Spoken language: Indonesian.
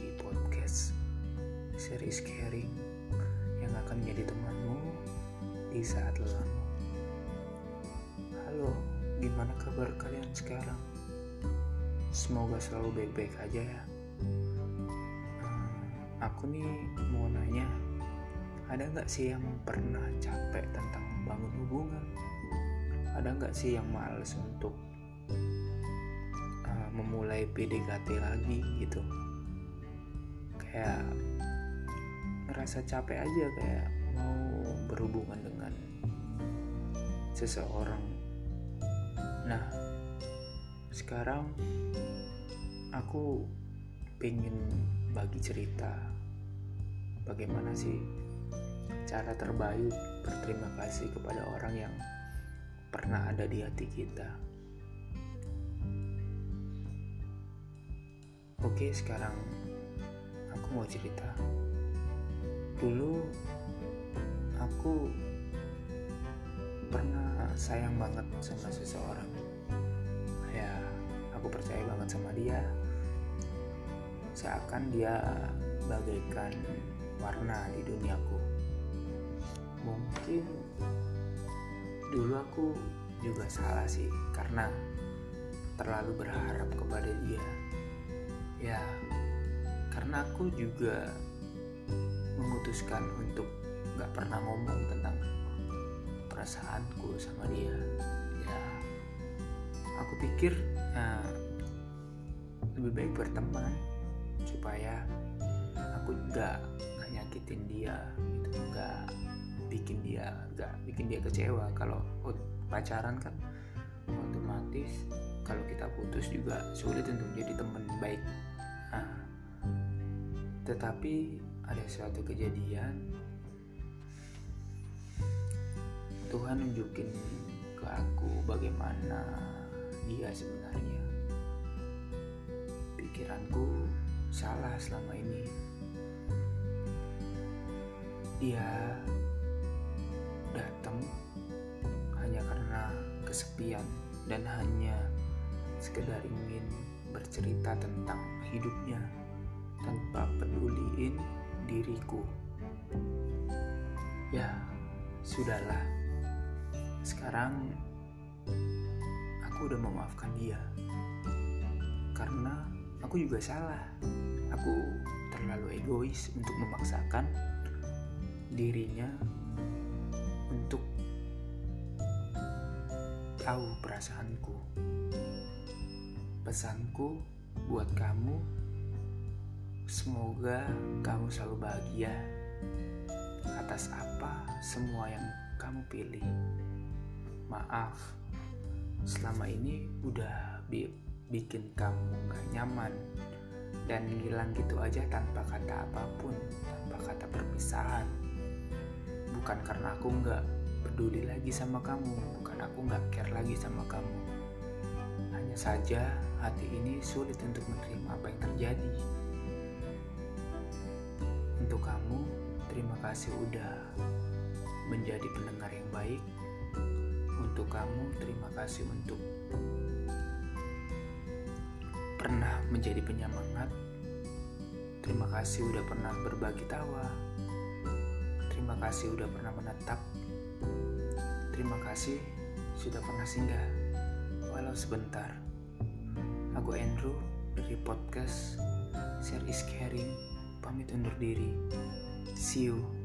di podcast seri caring yang akan menjadi temanmu di saat lelahmu. Halo, gimana kabar kalian sekarang? Semoga selalu baik-baik aja ya. Hmm, aku nih mau nanya, ada nggak sih yang pernah capek tentang membangun hubungan? Ada nggak sih yang males untuk uh, memulai PDKT lagi gitu Kayak ngerasa capek aja kayak mau berhubungan dengan seseorang Nah, sekarang aku pengen bagi cerita bagaimana sih cara terbaik berterima kasih kepada orang yang pernah ada di hati kita. Oke, sekarang aku mau cerita. Dulu aku pernah sayang banget sama seseorang. Aku percaya banget sama dia. Seakan dia bagaikan warna di duniaku. Mungkin dulu aku juga salah sih karena terlalu berharap kepada dia. ya karena aku juga memutuskan untuk gak pernah ngomong tentang perasaanku sama dia. Ya aku pikir nah, lebih baik berteman supaya aku nggak nggak nyakitin dia gitu nggak bikin dia nggak bikin dia kecewa. Kalau pacaran kan otomatis kalau kita putus juga sulit untuk jadi teman baik. Nah, tetapi ada suatu kejadian Tuhan nunjukin ke aku bagaimana dia sebenarnya. Pikiranku salah selama ini. Dia datang hanya karena kesepian dan hanya sekedar ingin bercerita tentang hidupnya tanpa peduliin diriku. Ya, sudahlah. Sekarang aku udah memaafkan dia karena aku juga salah aku terlalu egois untuk memaksakan dirinya untuk tahu perasaanku pesanku buat kamu semoga kamu selalu bahagia atas apa semua yang kamu pilih maaf selama ini udah bi bikin kamu gak nyaman dan hilang gitu aja tanpa kata apa pun, tanpa kata perpisahan. Bukan karena aku nggak peduli lagi sama kamu, bukan aku nggak care lagi sama kamu. Hanya saja hati ini sulit untuk menerima apa yang terjadi. Untuk kamu, terima kasih udah menjadi pendengar yang baik. Untuk kamu terima kasih untuk pernah menjadi penyemangat. Terima kasih udah pernah berbagi tawa. Terima kasih udah pernah menetap. Terima kasih sudah pernah singgah. Walau sebentar. Aku Andrew dari podcast Share is Caring pamit undur diri. See you